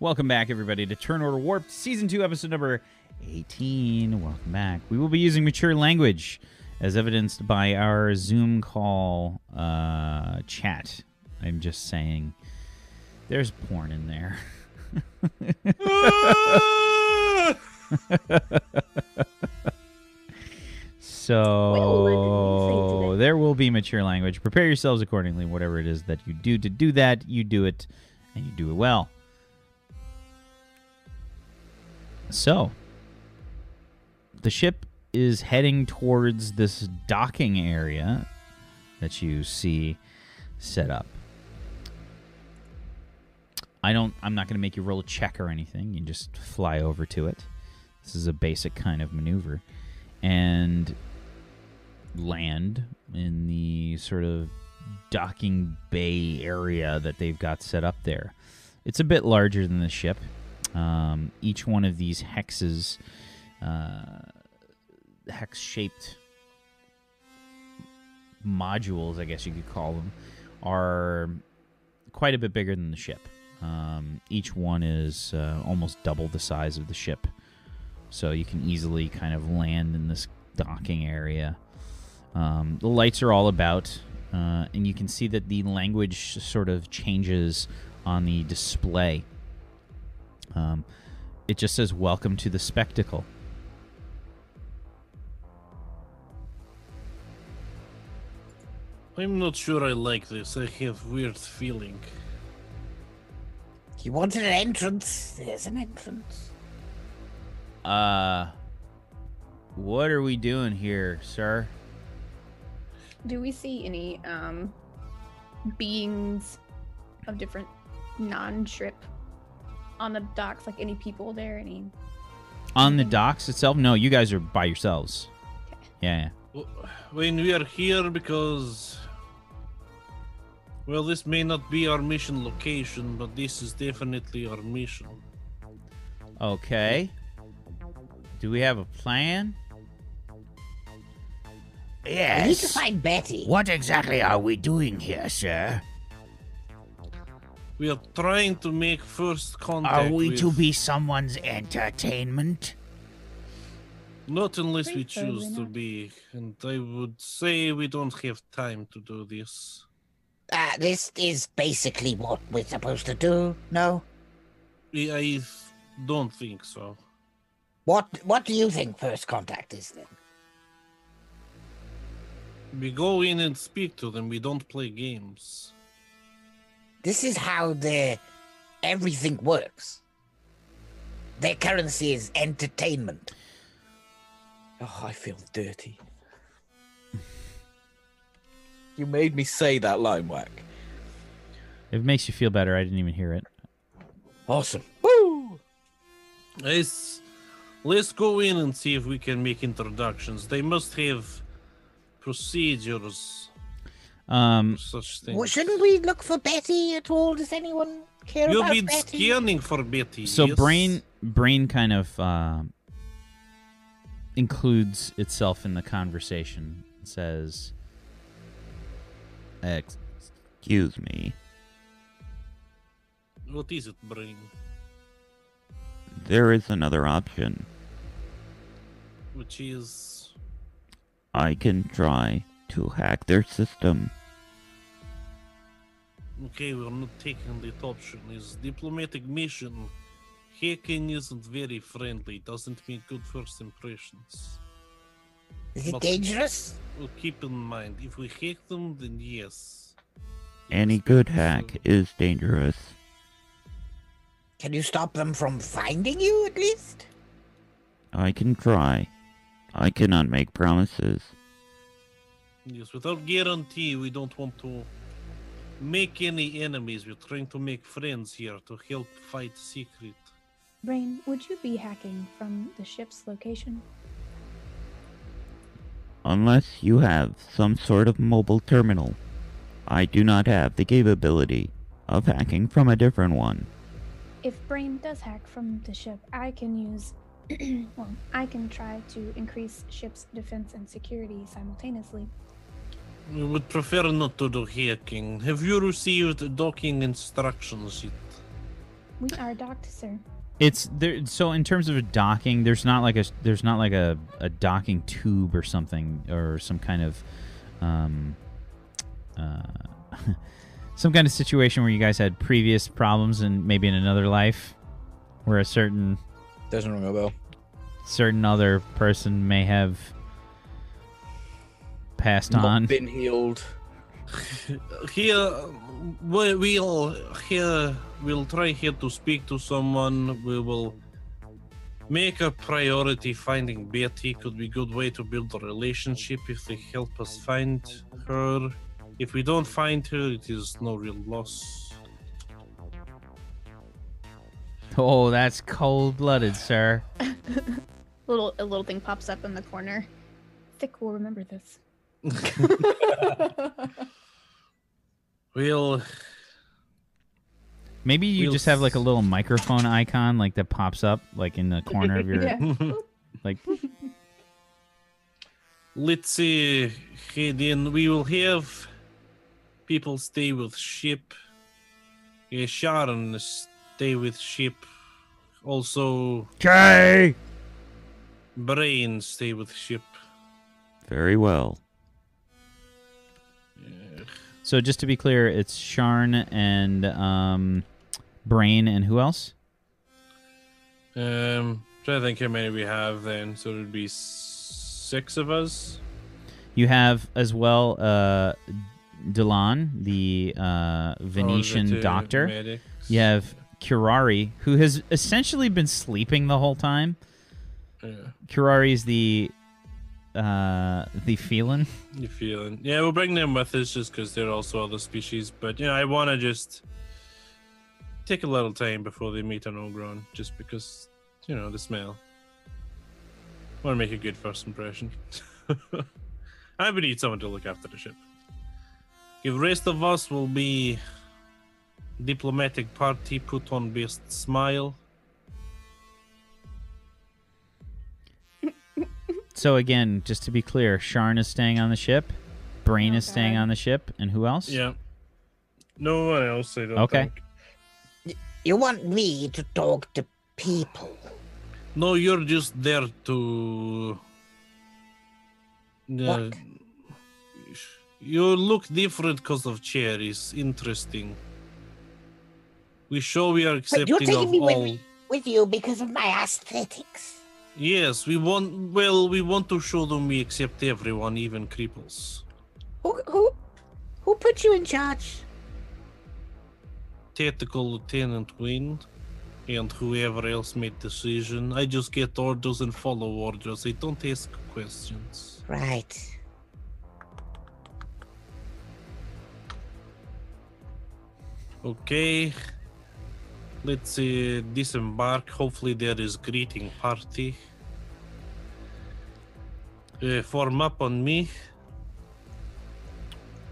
Welcome back, everybody, to Turn Order Warped, Season 2, Episode number 18. Welcome back. We will be using mature language as evidenced by our Zoom call uh, chat. I'm just saying, there's porn in there. so there will be mature language. Prepare yourselves accordingly. Whatever it is that you do to do that, you do it, and you do it well. So, the ship is heading towards this docking area that you see set up. I don't I'm not going to make you roll a check or anything. You just fly over to it. This is a basic kind of maneuver and land in the sort of docking bay area that they've got set up there. It's a bit larger than the ship. Um, each one of these hexes, uh, hex shaped modules, I guess you could call them, are quite a bit bigger than the ship. Um, each one is uh, almost double the size of the ship. So you can easily kind of land in this docking area. Um, the lights are all about, uh, and you can see that the language sort of changes on the display. Um, it just says, Welcome to the spectacle. I'm not sure I like this. I have weird feeling. You wanted an entrance? There's an entrance. Uh, what are we doing here, sir? Do we see any um beings of different non-ship on the docks? Like any people there? Any? On the docks itself? No, you guys are by yourselves. Yeah, yeah. When we are here because. Well, this may not be our mission location, but this is definitely our mission. Okay. Do we have a plan? Yes. We need to find Betty. What exactly are we doing here, sir? We are trying to make first contact. Are we with... to be someone's entertainment? Not unless we Preferably choose to be, and I would say we don't have time to do this. Uh, this is basically what we're supposed to do. No. I I don't think so. What What do you think first contact is then? We go in and speak to them. We don't play games. This is how their everything works. Their currency is entertainment. Oh, I feel dirty. you made me say that line whack. If it makes you feel better, I didn't even hear it. Awesome. Woo! Let's let's go in and see if we can make introductions. They must have procedures Um, such things. Well, shouldn't we look for Betty at all? Does anyone care You've about been Betty? scanning for Betty. so yes? brain brain kind of uh, includes itself in the conversation. It says, Excuse me. What is it, brain? There is another option. Which is I can try to hack their system. Okay. We're not taking that option. Is diplomatic mission. Hacking isn't very friendly. Doesn't make good first impressions. Is it But- dangerous? Well, keep in mind, if we hack them, then yes. Any Yes, good so- hack is dangerous. Can you stop them from finding you at least? I can try. I cannot make promises. Yes, without guarantee, we don't want to make any enemies. We're trying to make friends here to help fight secret. Brain, would you be hacking from the ship's location? Unless you have some sort of mobile terminal. I do not have the capability of hacking from a different one. If Brain does hack from the ship, I can use. well, I can try to increase ship's defense and security simultaneously. We would prefer not to do hacking. Have you received docking instructions yet? We are docked, sir. It's there. So in terms of docking, there's not like a there's not like a, a docking tube or something or some kind of um uh some kind of situation where you guys had previous problems and maybe in another life where a certain Doesn't ring a bell. certain other person may have passed Not on. been healed. Here, we- we'll here we'll try here to speak to someone. We will make a priority finding Betty. Could be a good way to build a relationship if they help us find her. If we don't find her, it is no real loss. Oh, that's cold blooded, sir. Little a little thing pops up in the corner. Thick will remember this. We'll Maybe you We'll just have like a little microphone icon like that pops up like in the corner of your Yeah. like let's see. Okay, then we will have people stay with ship. Yeah, Sharon stay with ship. Also, Jay! Brain stay with ship. Very well. So just to be clear, it's Sharn and um, Brain and who else? Um, trying to think how many we have then. So it'd be six of us. You have as well uh, Delan, the uh, Oh, the Venetian two doctor. medics. You have Curari, who has essentially been sleeping the whole time. Yeah. is the uh, the feeling. The feeling? Yeah, we'll bring them with us just because they're also other species. But you know, I want to just take a little time before they meet an Ogron, just because you know the smell. Want to make a good first impression. I would need someone to look after the ship. The rest of us will be diplomatic party, put on best smile. So again, just to be clear, Sharn is staying on the ship, Brain is staying on the ship, and who else? Yeah. No one else. I don't Okay. think. You want me to talk to people? No, you're just there to. Uh, What? You look different because of cherries. Interesting. We show we are accepting But you're taking of me with, all. me with you because of my aesthetics. Yes, we want. Well, we want to show them we accept everyone, even cripples. Who who who put you in charge? Tactical Lieutenant Wayne, and whoever else made decision. I just get orders and follow orders. I don't ask questions. Right. Okay. Let's uh, disembark. Hopefully there is greeting party. Uh, form up on me.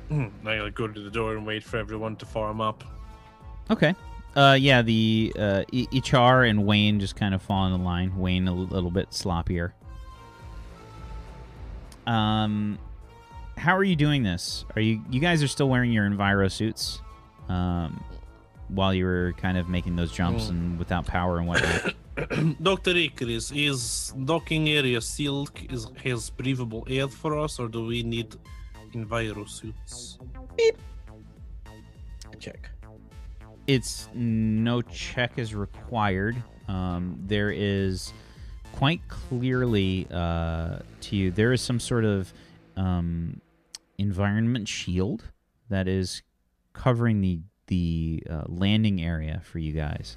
Hmm, I gotta go to the door and wait for everyone to form up. Okay. Uh, yeah, the uh, Ichar and Wayne just kind of fall in the line. Wayne a little bit sloppier. Um, how are you doing this? Are you you guys are still wearing your Enviro suits? Um, while you were kind of making those jumps Mm. and without power and whatnot. Dr. Icarus, is docking area sealed? Is, has breathable air for us, or do we need enviro suits? Check. it's no check is required. Um, there is quite clearly uh, to you there is some sort of um, environment shield that is covering the the uh, landing area for you guys.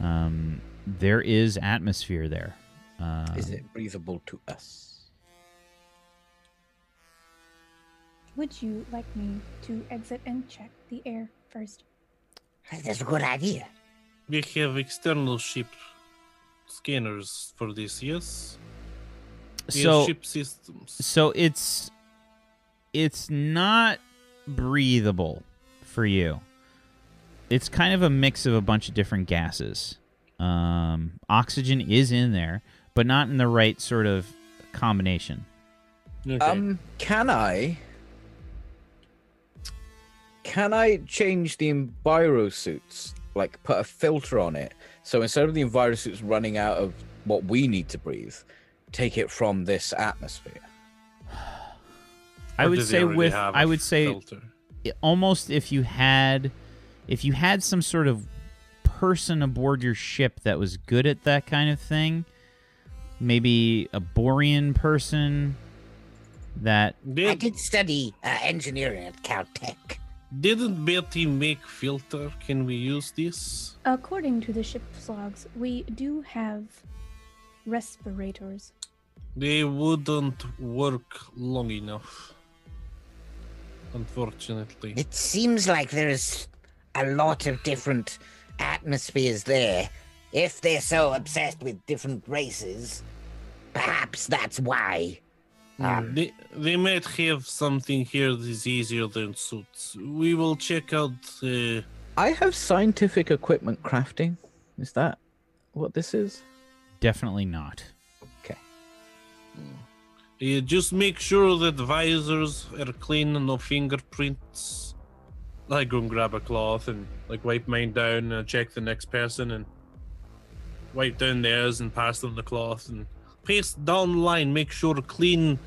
Um, there is atmosphere there. Uh, Is it breathable to us? Would you like me to exit and check the air first? That's a good idea. We have external ship scanners for this, yes? We so ship systems. so it's it's not breathable for you it's kind of a mix of a bunch of different gases um, oxygen is in there but not in the right sort of combination Okay. Um, can I? Can I change the enviro suits like put a filter on it. So instead of the envirosuits running out of what we need to breathe, take it from this atmosphere. I Or would do they say with I would say filter? almost if you had if you had some sort of person aboard your ship that was good at that kind of thing, maybe a Borean person that I Did, did study uh, engineering at Caltech. didn't Betty make filter? Can we use this? According to the ship's logs, we do have respirators. They wouldn't work long enough. Unfortunately. It seems like there's a lot of different atmospheres there. If they're so obsessed with different races, perhaps that's why. Um, They, they might have something here that is easier than suits. We will check out. Uh, I have scientific equipment crafting. Is that what this is? definitely not. uh, just make sure that the visors are clean, no fingerprints. I go and grab a cloth and like wipe mine down and check the next person and wipe down theirs and pass them the cloth and paste down the line. Make sure clean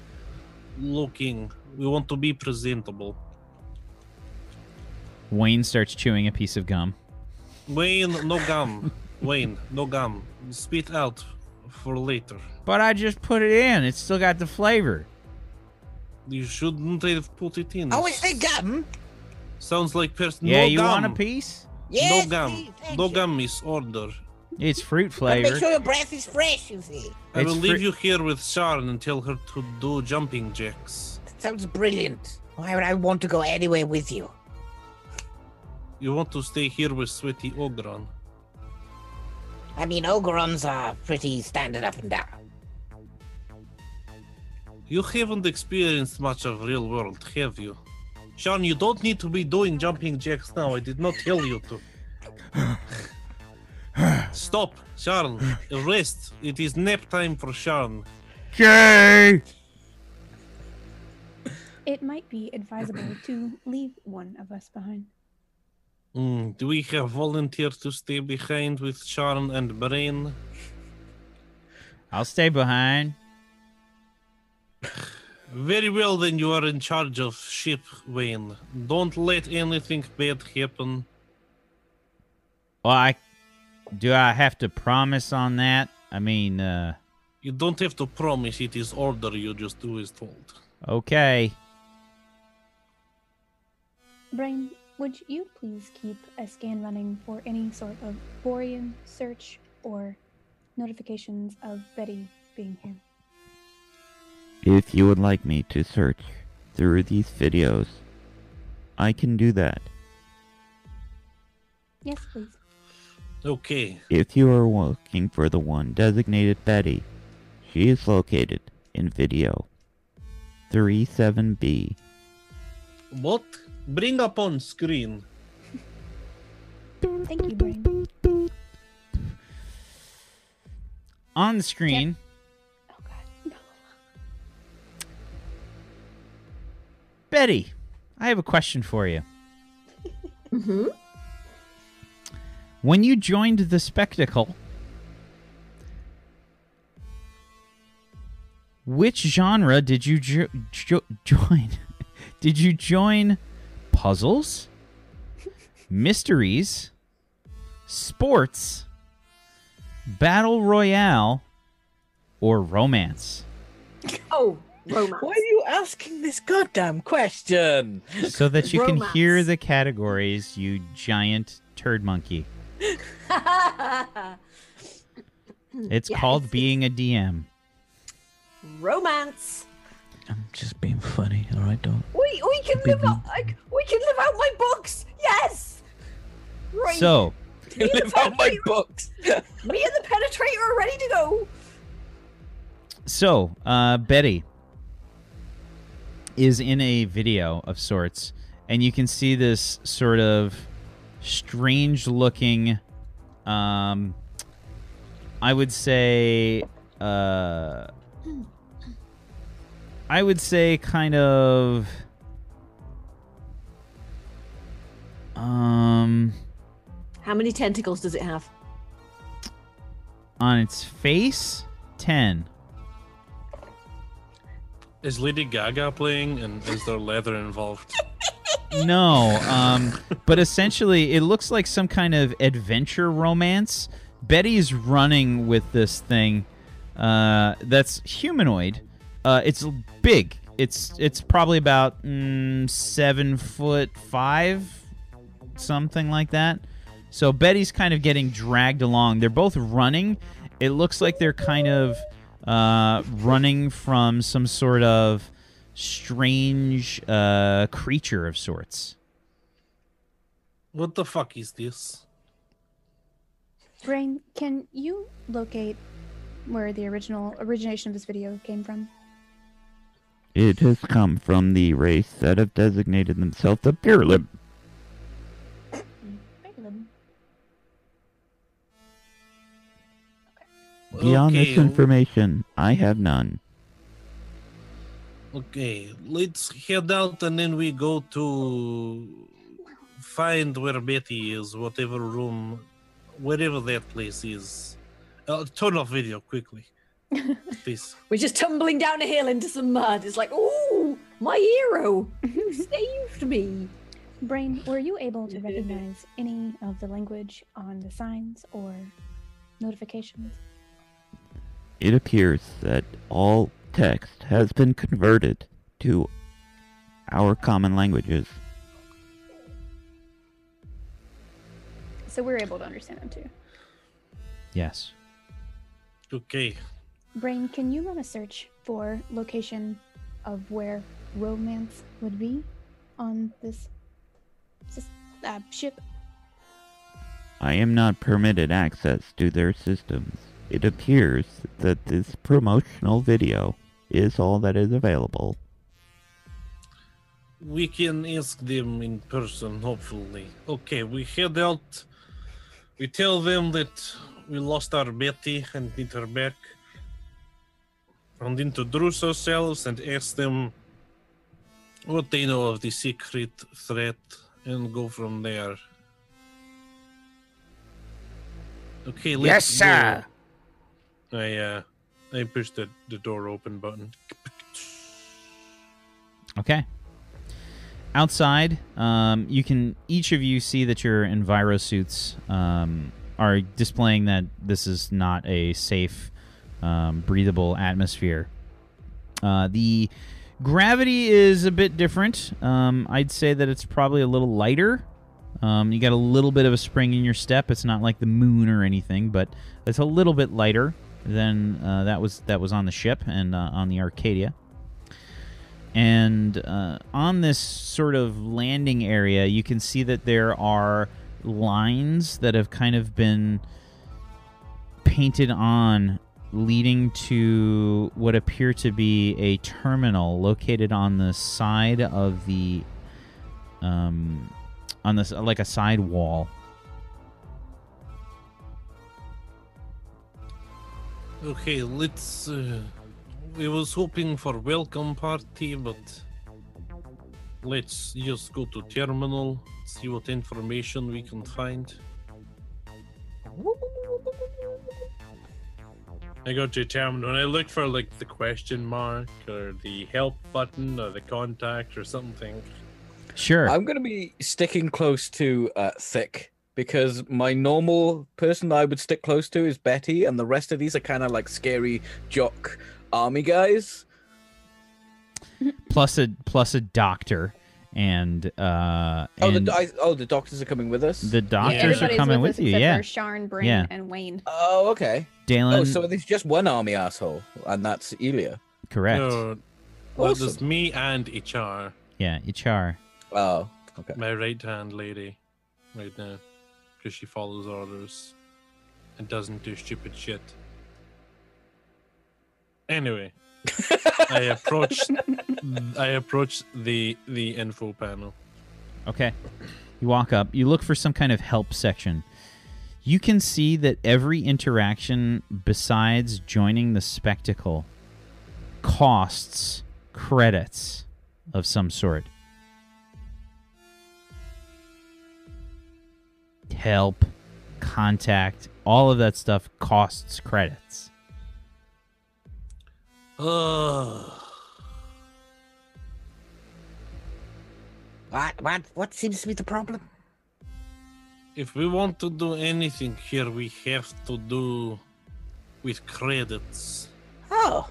looking. We want to be presentable. Wayne starts chewing a piece of gum. Wayne, no gum. Wayne, no gum. Spit out for later. But I just put it in. It's still got the flavor. You shouldn't have put it in. oh, is there gum? Sounds like person. Yeah, no you gum. want a piece? Yes, no gum. please, no you. gum, is Order. It's fruit But make flavor. sure your breath is fresh, you see. I It's will leave you here with Sharon and tell her to do jumping jacks. That sounds brilliant. Why would I want to go anywhere with you? You want to stay here with Sweaty Ogron. I mean, Ogrons are pretty standard up and down. You haven't experienced much of real world, have you? Sharon, you don't need to be doing jumping jacks now. I did not tell you to. Stop, Sharon. Rest. It is nap time for Sharon. Okay. It might be advisable to leave one of us behind. Hmm, do we have volunteers to stay behind with Sharon and Brain? I'll stay behind. Very well, then you are in charge of ship, Wayne. Don't let anything bad happen. Well, I do. I have to promise on that. I mean, uh, You don't have to promise it is order, you just do as told. okay. Brain, would you please keep a scan running for any sort of Borean search or notifications of Betty being here? If you would like me to search through these videos, I can do that. Yes, please. Okay, If you are looking for the one designated Betty, she is located in video 37B. what? Bring up on screen. Thank you, Brain. On the screen, Betty, I have a question for you. Mm-hmm. When you joined the spectacle, which genre did you jo- jo- join? did you join puzzles, mysteries, sports, battle royale, or romance? Oh, romance. Why are you asking this goddamn question? So that you can hear the categories, you giant turd monkey. It's Yeah, called it's- being a DM. romance. I'm just being funny, all right, don't. We we can live out like we can live out my books. Yes. Right. So, me Live out my books. me and the penetrator are ready to go. so uh, Betty is in a video of sorts, and you can see this sort of strange-looking. Um, I would say, uh, I would say, kind of. Um. How many tentacles does it have? On its face, 10. Is Lady Gaga playing and is there leather involved? No, um, but essentially, it looks like some kind of adventure romance. Betty's running with this thing uh, that's humanoid. Uh, it's big. It's it's probably about mm, seven foot five, something like that. So Betty's kind of getting dragged along. They're both running. It looks like they're kind of uh, running from some sort of strange uh, creature of sorts. What the fuck is this? Brain, can you locate where the original origination of this video came from? It has come from the race that have designated themselves the Purelib. Beyond Okay, this information, I have none. Okay, let's head out and then we go to find where Betty is, whatever room, wherever that place is. Uh, turn off video quickly, please. We're just tumbling down a hill into some mud. It's like, oh, my hero, you saved me. Brain, were you able to recognize any of the language on the signs or notifications? It appears that all text has been converted to our common languages. So we're able to understand them too. Yes. Okay, Brain, can you run a search for location of where romance would be on this, this uh, ship? I am not permitted access to their systems. It appears that this promotional video is all that is available. we can ask them in person, hopefully. Okay, we head out. We tell them that we lost our Betty and need her back. And introduce ourselves and ask them what they know of the secret threat and go from there. Okay, let's go. Yes, sir. go. I uh I pushed the, the door open button. Okay. Outside, um, you can each of you see that your enviro suits um, are displaying that this is not a safe, um, breathable atmosphere. Uh, the gravity is a bit different. Um, I'd say that it's probably a little lighter. Um, you got a little bit of a spring in your step. It's not like the moon or anything, but it's a little bit lighter than uh, that was that was on the ship and uh, on the Arcadia. And uh, on this sort of landing area, you can see that there are lines that have kind of been painted on, leading to what appear to be a terminal located on the side of the, um, on this like a side wall. Okay, let's. Uh, we was hoping for welcome party, but let's just go to terminal, see what information we can find. I go to terminal and I look for like the question mark or the help button or the contact or something. Sure. I'm going to be sticking close to uh, Thick because my normal person I would stick close to is Betty, and the rest of these are kind of like scary jock army guys. plus a plus a doctor and uh Oh, and the I, oh the doctors are coming with us. the doctors are coming with, with, you yeah for Sharn, Brain, Yeah. and Wayne. Oh, okay. Dalen Oh, so there's just one army asshole, and that's Elia. correct No, well, there's Awesome. me and HR, yeah Ichar Oh, okay. my right hand lady, right now, because she follows orders and doesn't do stupid shit. Anyway, I approached I approached the the info panel. Okay. You walk up, you look for some kind of help section. You can see that every interaction besides joining the spectacle costs credits of some sort. Help, contact, all of that stuff costs credits. Ugh. What? What? What seems to be the problem? if we want to do anything here, we have to do with credits. Oh,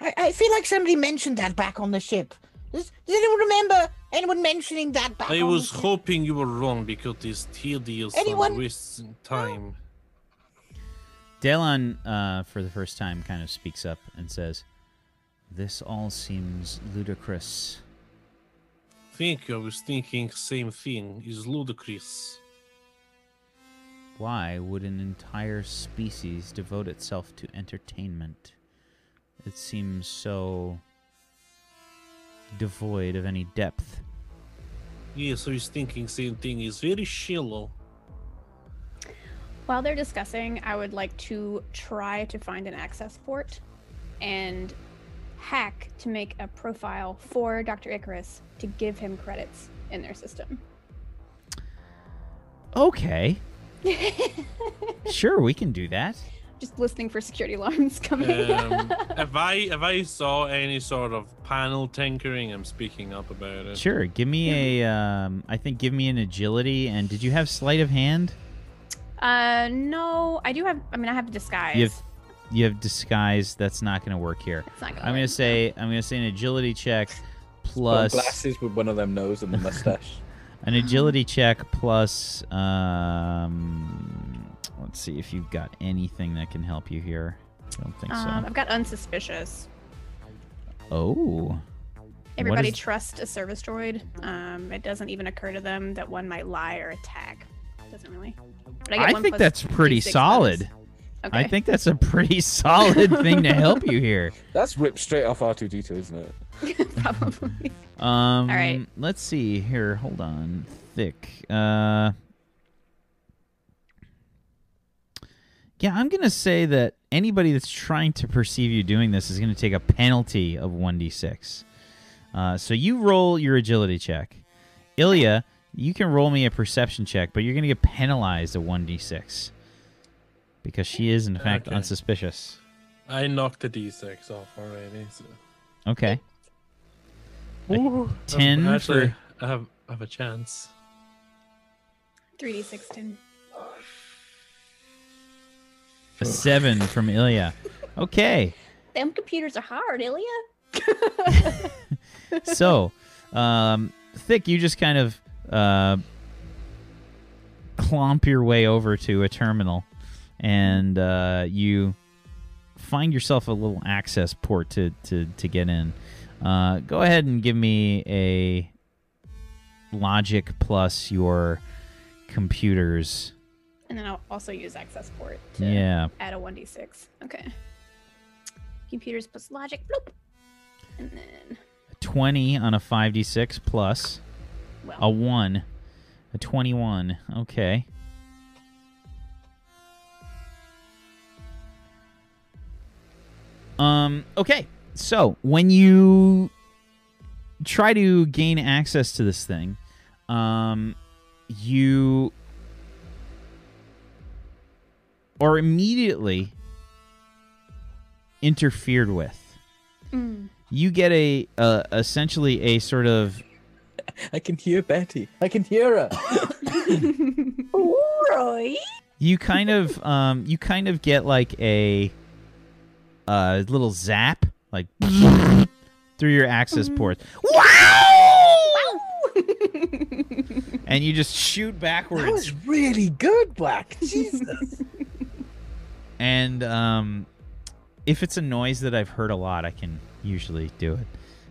I, I feel like somebody mentioned that back on the ship. Does, does anyone remember anyone mentioning that back I was the hoping you were wrong because this tedious Anyone? and wasting time. Dalon, uh, for the first time, kind of speaks up and says, "This all seems ludicrous." Think I was thinking same thing. Is ludicrous. Why would an entire species devote itself to entertainment? It seems so devoid of any depth. Yeah, so he's thinking same thing. Is very shallow. While they're discussing, I would like to try to find an access port and hack to make a profile for Dr. Icarus to give him credits in their system. Okay, sure, we can do that. Just listening for security alarms coming. Um, if I if I saw any sort of panel tinkering, I'm speaking up about it. Sure, give me a. Um, I think give me an agility. And did you have sleight of hand? uh, no, I do have. I mean, I have disguise. You have, you have disguise. That's not going to work here. It's not gonna I'm going to say. I'm going to say an agility check Got plus glasses with one of them nose and the mustache. an agility check plus. Um, let's see if you've got anything that can help you here. I don't think so. Um, I've got unsuspicious. oh. Everybody is- trusts a service droid. Um, it doesn't even occur to them that one might lie or attack. Doesn't really. But get I think that's pretty solid. Okay. I think that's a pretty solid thing to help you here. That's ripped straight off R2D2, isn't it? probably. Um, right. Let's see here. Hold on. Thick. Uh, yeah, I'm gonna say that anybody that's trying to perceive you doing this is gonna take a penalty of one d six. Uh, so you roll your agility check. Ilya, you can roll me a perception check, but you're gonna get penalized a one d six because she is in fact Okay. unsuspicious. I knocked the d6 off already. So. Okay. A Ooh, um, 10 actually, for- I have I have a chance. 3d16. A seven from Ilya. Okay. Them computers are hard, Ilya. so, um, Thick, you just kind of uh, clomp your way over to a terminal, and uh, you find yourself a little access port to to, to get in. Uh, go ahead and give me a logic plus your computers. And then I'll also use access port to Yeah. add a 1d6. Okay. Computers plus logic. Bloop. And then, 20 on a 5d6 plus well, a 1. A 21. Okay. Um okay. So, when you try to gain access to this thing, um you are immediately interfered with. mm, You get a uh, essentially a sort of I can hear Betty. I can hear her. Right. you kind of um you kind of get like a uh little zap like through your access ports and you just shoot backwards. That was really good, Black. Jesus. And um if it's a noise that I've heard a lot I can usually do it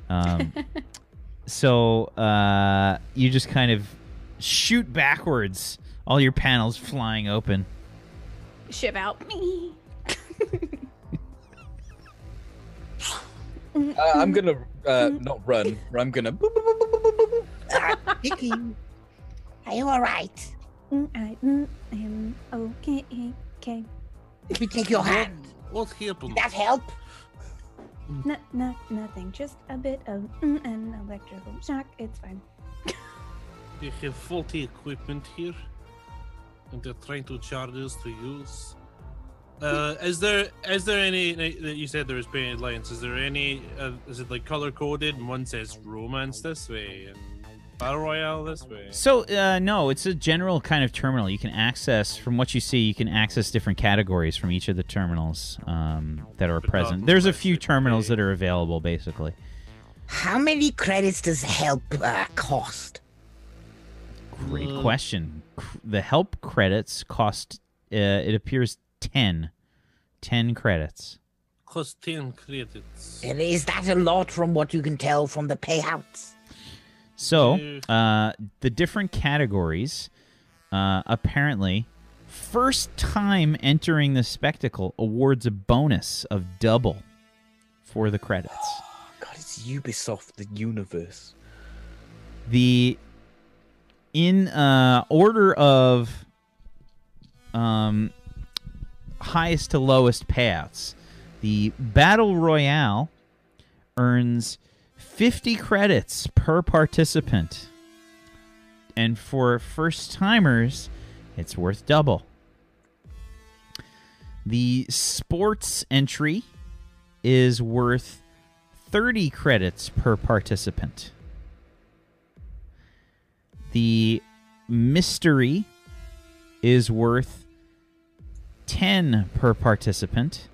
um so uh you just kind of shoot backwards all your panels flying open Ship out. Uh, I'm gonna uh, not run. I'm gonna. boop, boop, boop, boop, boop, boop, boop. Ah, Vicky, are you all right? Mm, I mm, am okay. Okay. Let me take your hand. What happened? Did that help? No, no, nothing. Just a bit of mm, an electrical shock. It's fine. we have faulty equipment here. and they're trying to charge us to use. Uh, is there is there any that you said there was painted lines? Is there any? Uh, is it like color coded? And one says romance this way and battle royale this way. So uh, no, it's a general kind of terminal. You can access from what you see. You can access different categories from each of the terminals um, that are But present. There's a few terminals that are available, basically. How many credits does help uh, cost? Great Uh, question. The help credits cost. Uh, it appears 10. 10 credits. Cost ten credits. And is that a lot from what you can tell from the payouts? So, uh, the different categories, uh, apparently, first time entering the spectacle awards a bonus of double for the credits. God, it's Ubisoft, the universe. The in uh, order of um, highest to lowest paths, the battle royale earns 50 credits per participant. And for first timers, it's worth double. The sports entry is worth 30 credits per participant. The mystery is worth 10 per participant.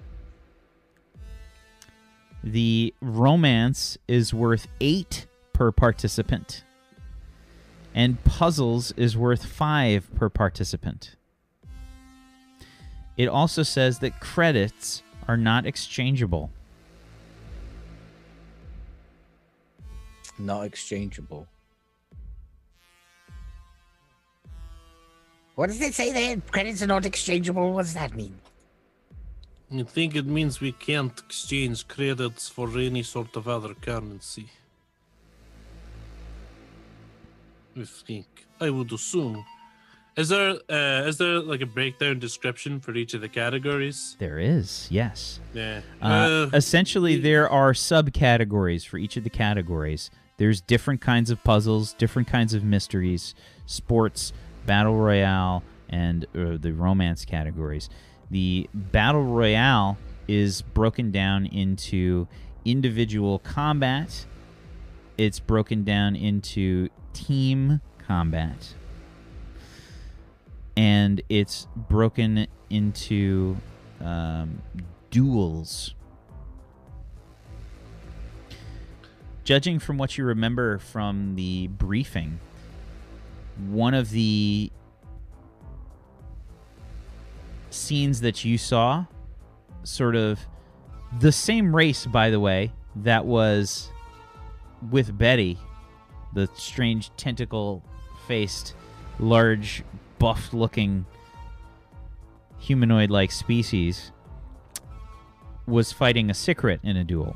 The romance is worth 8 per participant. And puzzles is worth 5 per participant. It also says that credits are not exchangeable. Not exchangeable. What does it say there? Credits are not exchangeable. What does that mean? I think it means we can't exchange credits for any sort of other currency. I think. I would assume. Is there uh, is there like a breakdown description for each of the categories? There is, yes. Yeah. Uh, Uh, essentially, there are subcategories for each of the categories. There's different kinds of puzzles, different kinds of mysteries, sports, battle royale, and uh, the romance categories. The battle royale is broken down into individual combat. It's broken down into team combat. And it's broken into um, duels. Judging from what you remember from the briefing, one of the scenes that you saw, sort of the same race, by the way, that was with Betty, the strange tentacle faced, large, buff looking humanoid like species, was fighting a Secret in a duel.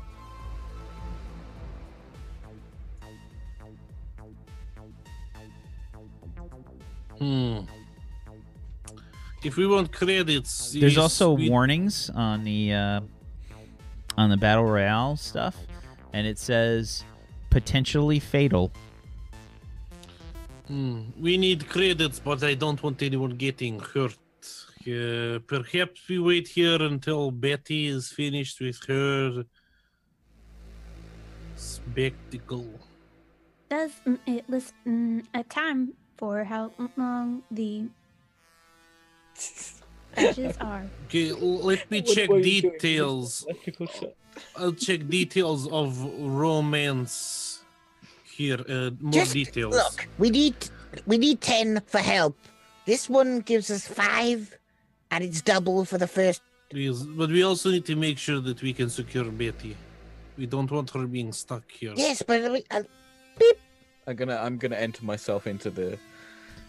hmm. If we want credits, There's also we- warnings on the uh, on the battle royale stuff, and it says potentially fatal. Hmm, We need credits, but I don't want anyone getting hurt. Uh, perhaps we wait here until Betty is finished with her spectacle. Does mm, it list mm, a time for how long the matches are? Okay, let me check details. I'll check details of romance here. Uh, more Just details. look. We need we need ten for help. This one gives us five, and it's double for the first. Please, but we also need to make sure that we can secure Betty. We don't want her being stuck here. Yes, but we, uh, I'm gonna I'm gonna enter myself into the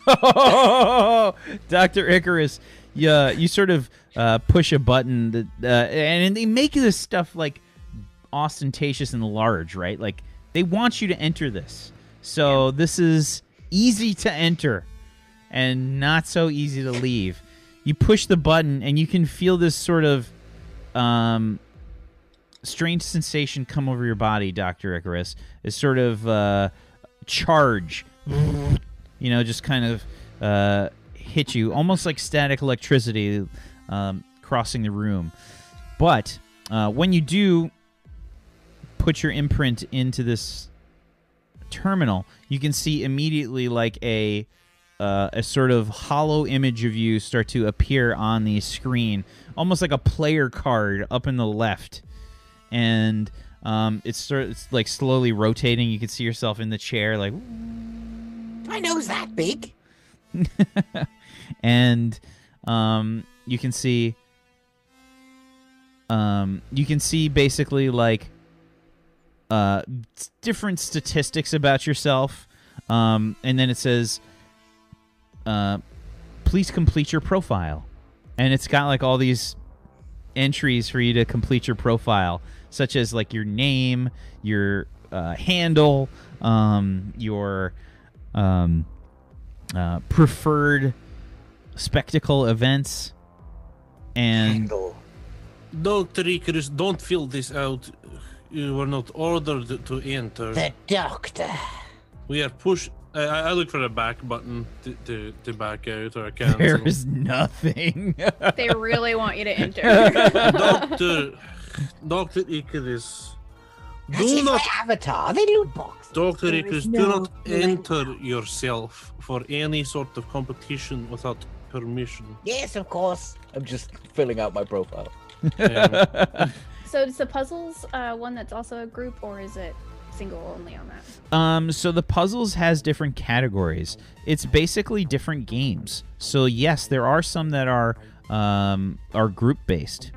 Dr. Icarus, yeah, you sort of uh, push a button that, uh, and they make this stuff like ostentatious and large, right? Like they want you to enter this. So this is easy to enter and not so easy to leave. You push the button and you can feel this sort of um, strange sensation come over your body, Dr. Icarus. This sort of uh, charge you know, just kind of uh, hit you, almost like static electricity um, crossing the room. But uh, when you do put your imprint into this terminal, you can see immediately like a uh, a sort of hollow image of you start to appear on the screen, almost like a player card up in the left, and um, it's sort it's like slowly rotating. You can see yourself in the chair, like, My nose that big. and um, you can see um, you can see basically like uh, different statistics about yourself, um, and then it says, uh, "Please complete your profile," and it's got like all these entries for you to complete your profile, such as like your name, your uh, handle, um, your um, uh, preferred spectacle events, and Handle. Dr. Icarus, don't fill this out. You were not ordered to enter. The doctor. We are push. I, I I look for a back button to, to, to back out or a cancel. there's nothing. They really want you to enter. Doctor, Doctor Icarus, That do is my not, avatar. They loot box. Doctor There is Icarus, no do not link. enter yourself for any sort of competition without permission. Yes, of course. I'm just filling out my profile. Um, so is the puzzles uh, one that's also a group, or is it single only on that? Um, so the puzzles has different categories. It's basically different games. So yes, there are some that are um are group based.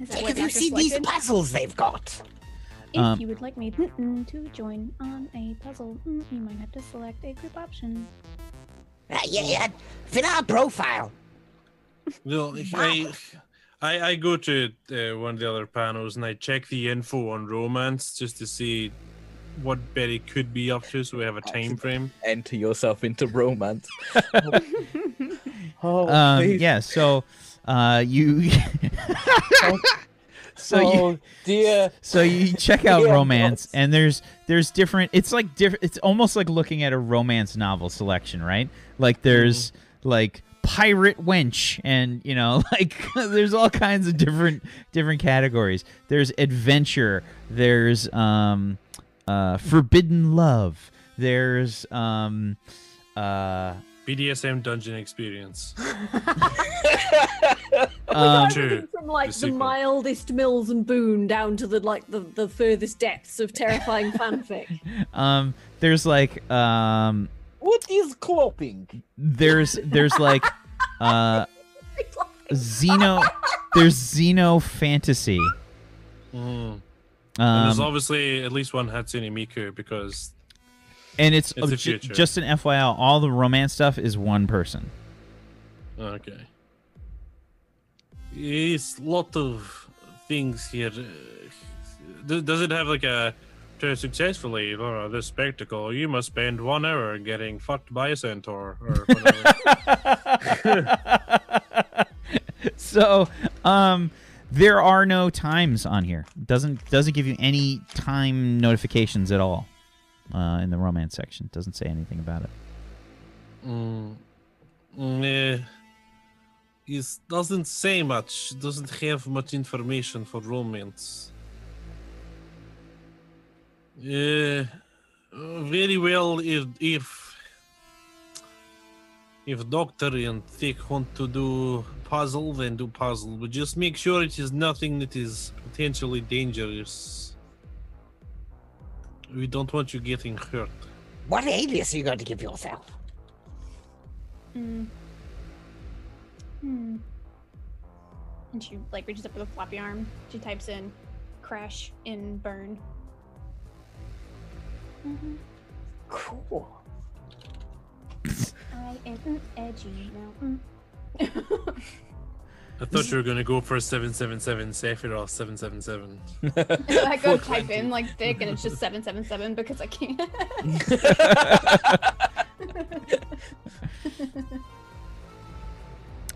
Is Have you Doctor seen these puzzles they've got? If Um, you would like me to join on a puzzle, mm, you might have to select a group option. Uh, yeah, yeah. Fill out a profile. well, I, I, I go to uh, one of the other panels and I check the info on romance just to see what Betty could be up to, so we have a time frame. Enter yourself into romance. oh, Um, please. yeah. So, uh, you. so you. oh dear. So you check out Yeah, romance, yes. and there's there's different. It's like different. It's almost like looking at a romance novel selection, right? Like there's like pirate wench, and you know, like there's all kinds of different different categories. There's adventure. There's um, uh, forbidden love. There's um, uh, BDSM dungeon experience. um, True. From like The the, mildest Mills and Boon down to the like the, the furthest depths of terrifying fanfic. um, there's like um, What is clopping? there's there's like uh Xeno there's Xeno fantasy. Mm. and there's Um, obviously at least one Hatsune Miku because and it's, It's the uh, just an FYI, all the romance stuff is one person. okay. It's a lot of things here. Does it have like a to successfully uh, this spectacle? You must spend one hour getting fucked by a centaur or whatever. so, um there are no times on here. Doesn't doesn't give you any time notifications at all. Uh, in the romance section, doesn't say anything about it. Mm, mm, it doesn't say much. Doesn't have much information for romance. Uh, very well. If if if Doctor and Thick want to do puzzle, then do puzzle. But just make sure it is nothing that is potentially dangerous. We don't want you getting hurt. What alias are you going to give yourself? Mm. Hmm. And she like reaches up with a floppy arm. She types in crash in burn. Mhm. Cool. I am edgy now. Mm. I thought you were gonna go for a 777 Sephiroth 777. I go type in like thick and it's just 777 because I can't.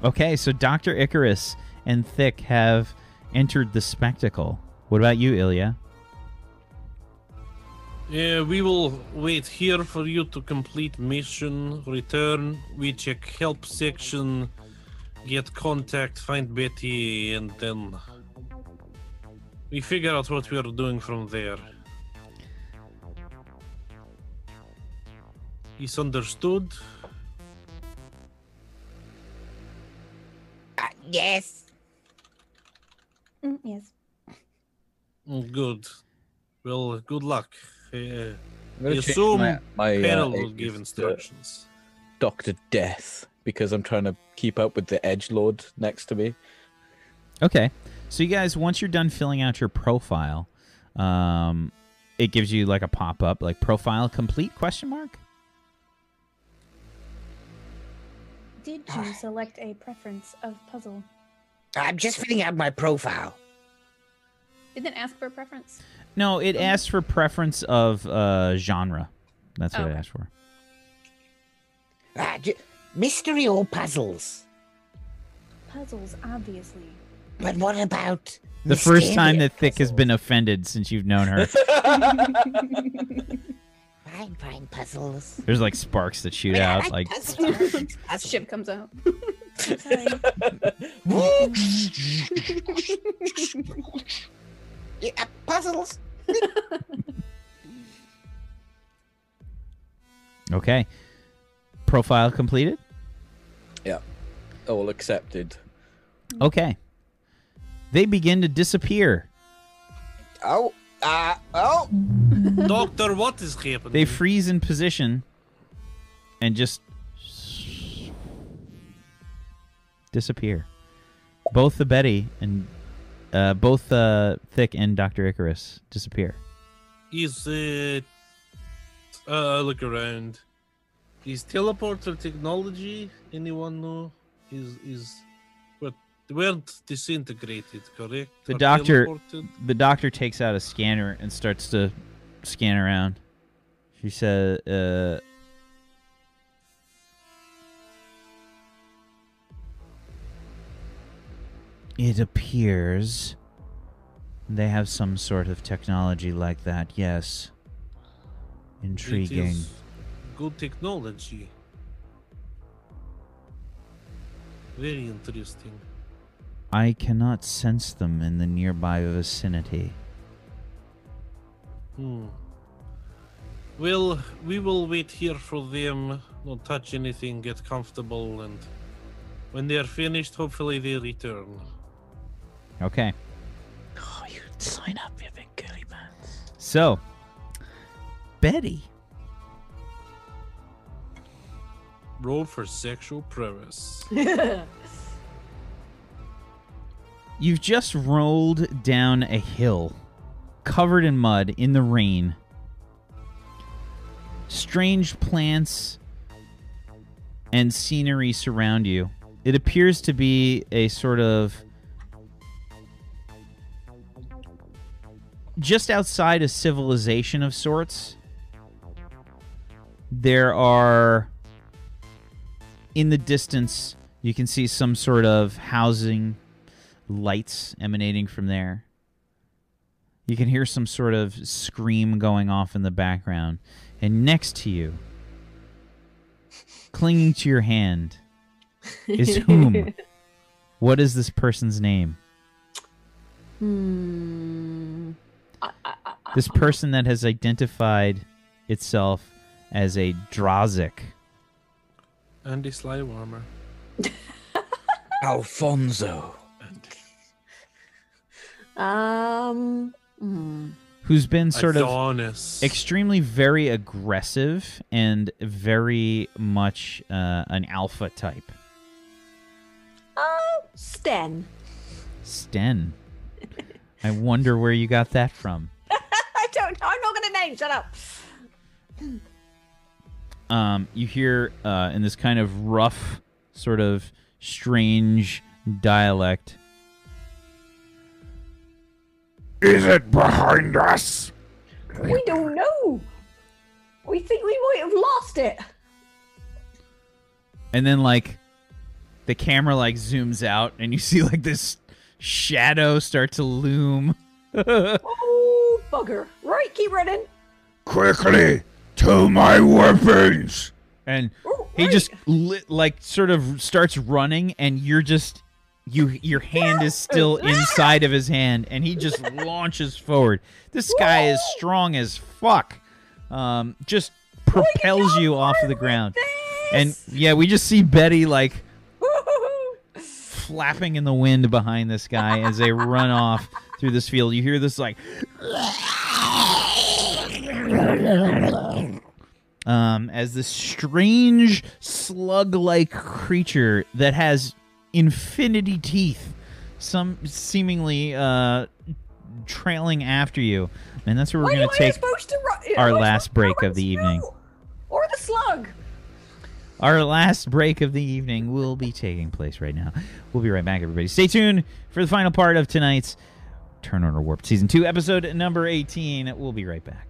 Okay, so Dr. Icarus and Thick have entered the spectacle. What about you, Ilya? Yeah, we will wait here for you to complete mission. Return. We check help section, get contact, find Betty, and then we figure out what we are doing from there. Is understood? Yes. Mm, yes. Mm, Good. Well, good luck. Uh, I'm I gonna change assume my, my uh, panel will give instructions. Doctor Death because I'm trying to keep up with the Edge Lord next to me. Okay. So you guys, once you're done filling out your profile, um, it gives you like a pop up, like profile complete question mark. Did you select a preference of puzzle? I'm just filling out my profile. Didn't it ask for a preference? No, it asks for preference of uh, genre. That's what it asked for. Uh, j- mystery or puzzles? Puzzles, obviously. But what about The first time mysterious that Thick has been offended since you've known her. Fine, fine, puzzles. There's like sparks that shoot Yeah, I out. Like, puzzles. puzzles. Ship comes out. Yeah, puzzles. okay. Profile completed. Yeah. All accepted. Okay. They begin to disappear. Oh, uh, oh. Doctor, what is happening? They freeze in position and just disappear. Both the Betty and uh, both uh, Thick and Doctor Icarus disappear. Is it? Uh, I look around. Is teleporter technology? Anyone know? Is is what? They weren't disintegrated, correct? The Or doctor- teleported? The doctor takes out a scanner and starts to scan around. She said, uh, It appears they have some sort of technology like that, yes. Intriguing. good technology. Very interesting. I cannot sense them in the nearby vicinity. Hmm. Well, we will wait here for them. Don't touch anything. Get comfortable, and when they are finished, hopefully they return. Okay. Oh, you sign up, you big girly man. So, Betty. Roll for sexual prowess. You've just rolled down a hill, covered in mud in the rain. Strange plants and scenery surround you. It appears to be a sort of. Just outside a civilization of sorts, there are. In the distance, you can see some sort of housing lights emanating from there. You can hear some sort of scream going off in the background. And next to you, clinging to your hand, is whom? what is this person's name? Hmm. I, I, I, This person that has identified itself as a Drazik. Andy Slywarmer. Alfonso. Um. hmm. Who's been sort of extremely very aggressive and very much uh, an alpha type. Oh, Sten. Sten. I wonder where you got that from. I don't know. I'm not going to name. Shut up. Um, you hear uh, in this kind of rough, sort of strange dialect. Is it behind us? We don't know. We think we might have lost it. And then, like, the camera, like, zooms out, and you see, like, this shadow start to loom. Oh, bugger. Right, keep running. Quickly, to my weapons! and Ooh, he right. just li- like sort of starts running and you're just you your hand is still inside of his hand and he just launches forward. This guy is strong as fuck. Um just propels you off of the ground. and yeah we just see betty like flapping in the wind behind this guy as they run off through this field. You hear this like um, as this strange slug-like creature that has infinity teeth, some seemingly uh, trailing after you, and that's where we're gonna take to our last break of the evening. Or the slug. our last break of the evening. Will be taking place right now. We'll be right back, everybody. Stay tuned for the final part of tonight's Turn Order Warp Season Two, episode number eighteen. We'll be right back.